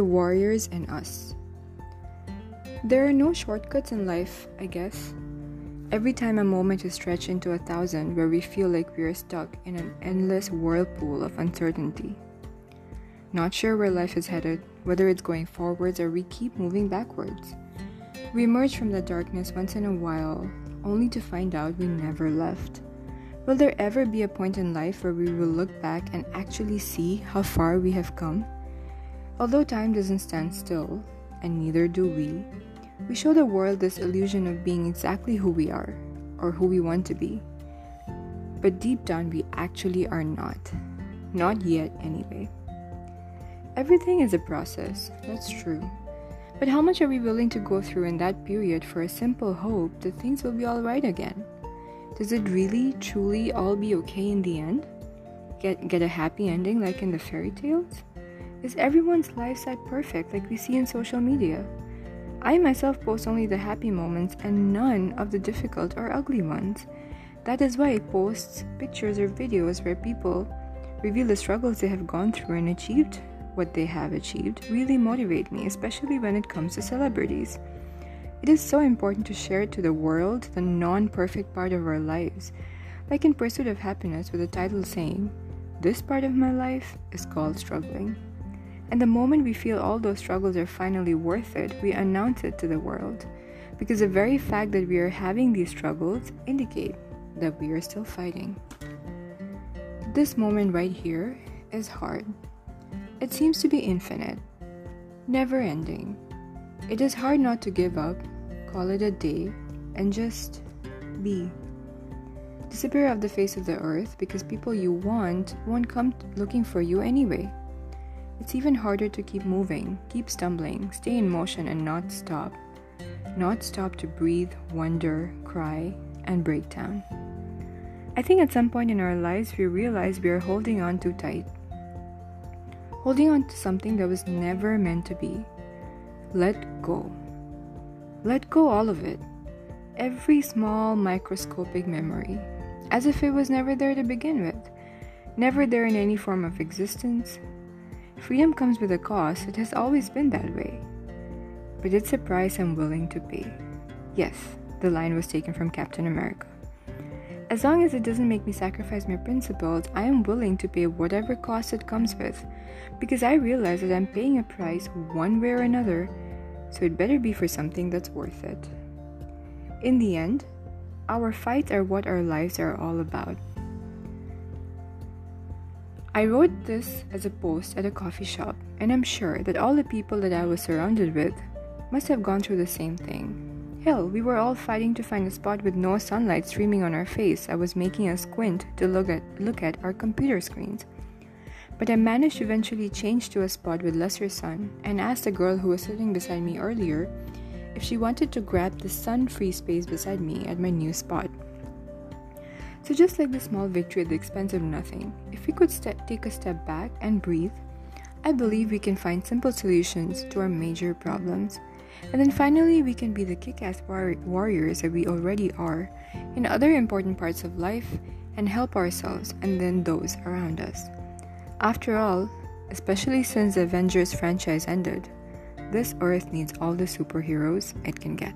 the warriors in us. There are no shortcuts in life, I guess. Every time a moment is stretched into a thousand where we feel like we are stuck in an endless whirlpool of uncertainty. Not sure where life is headed, whether it's going forwards or we keep moving backwards. We emerge from the darkness once in a while, only to find out we never left. Will there ever be a point in life where we will look back and actually see how far we have come? Although time doesn't stand still, and neither do we, we show the world this illusion of being exactly who we are, or who we want to be. But deep down, we actually are not. Not yet, anyway. Everything is a process, that's true. But how much are we willing to go through in that period for a simple hope that things will be alright again? Does it really, truly all be okay in the end? Get, get a happy ending like in the fairy tales? Is everyone's life side perfect like we see in social media? I myself post only the happy moments and none of the difficult or ugly ones. That is why I post pictures or videos where people reveal the struggles they have gone through and achieved what they have achieved really motivate me, especially when it comes to celebrities. It is so important to share to the world the non perfect part of our lives, like in Pursuit of Happiness, with the title saying, This part of my life is called struggling. And the moment we feel all those struggles are finally worth it, we announce it to the world. Because the very fact that we are having these struggles indicate that we are still fighting. This moment right here is hard. It seems to be infinite, never ending. It is hard not to give up, call it a day, and just be. Disappear off the face of the earth because people you want won't come looking for you anyway. It's even harder to keep moving, keep stumbling, stay in motion, and not stop. Not stop to breathe, wonder, cry, and break down. I think at some point in our lives we realize we are holding on too tight. Holding on to something that was never meant to be. Let go. Let go all of it. Every small microscopic memory, as if it was never there to begin with, never there in any form of existence, Freedom comes with a cost, it has always been that way. But it's a price I'm willing to pay. Yes, the line was taken from Captain America. As long as it doesn't make me sacrifice my principles, I am willing to pay whatever cost it comes with, because I realize that I'm paying a price one way or another, so it better be for something that's worth it. In the end, our fights are what our lives are all about. I wrote this as a post at a coffee shop, and I'm sure that all the people that I was surrounded with must have gone through the same thing. Hell, we were all fighting to find a spot with no sunlight streaming on our face. I was making a squint to look at look at our computer screens. But I managed to eventually change to a spot with lesser sun and asked the girl who was sitting beside me earlier if she wanted to grab the sun-free space beside me at my new spot. So, just like the small victory at the expense of nothing, if we could st- take a step back and breathe, I believe we can find simple solutions to our major problems. And then finally, we can be the kick ass war- warriors that we already are in other important parts of life and help ourselves and then those around us. After all, especially since the Avengers franchise ended, this earth needs all the superheroes it can get.